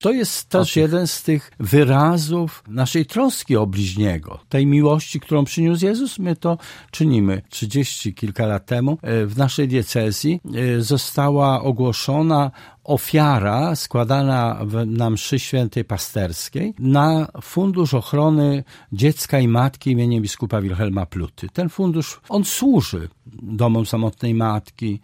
To jest też jeden z tych wyrazów naszej troski o bliźniego, tej miłości, którą przyniósł Jezus. My to czynimy. Trzydzieści kilka lat temu e, w naszej diecezji e, została ogłoszona ofiara składana na mszy świętej pasterskiej na Fundusz Ochrony Dziecka i Matki imieniem biskupa Wilhelma Pluty. Ten fundusz, on służy domom samotnej matki,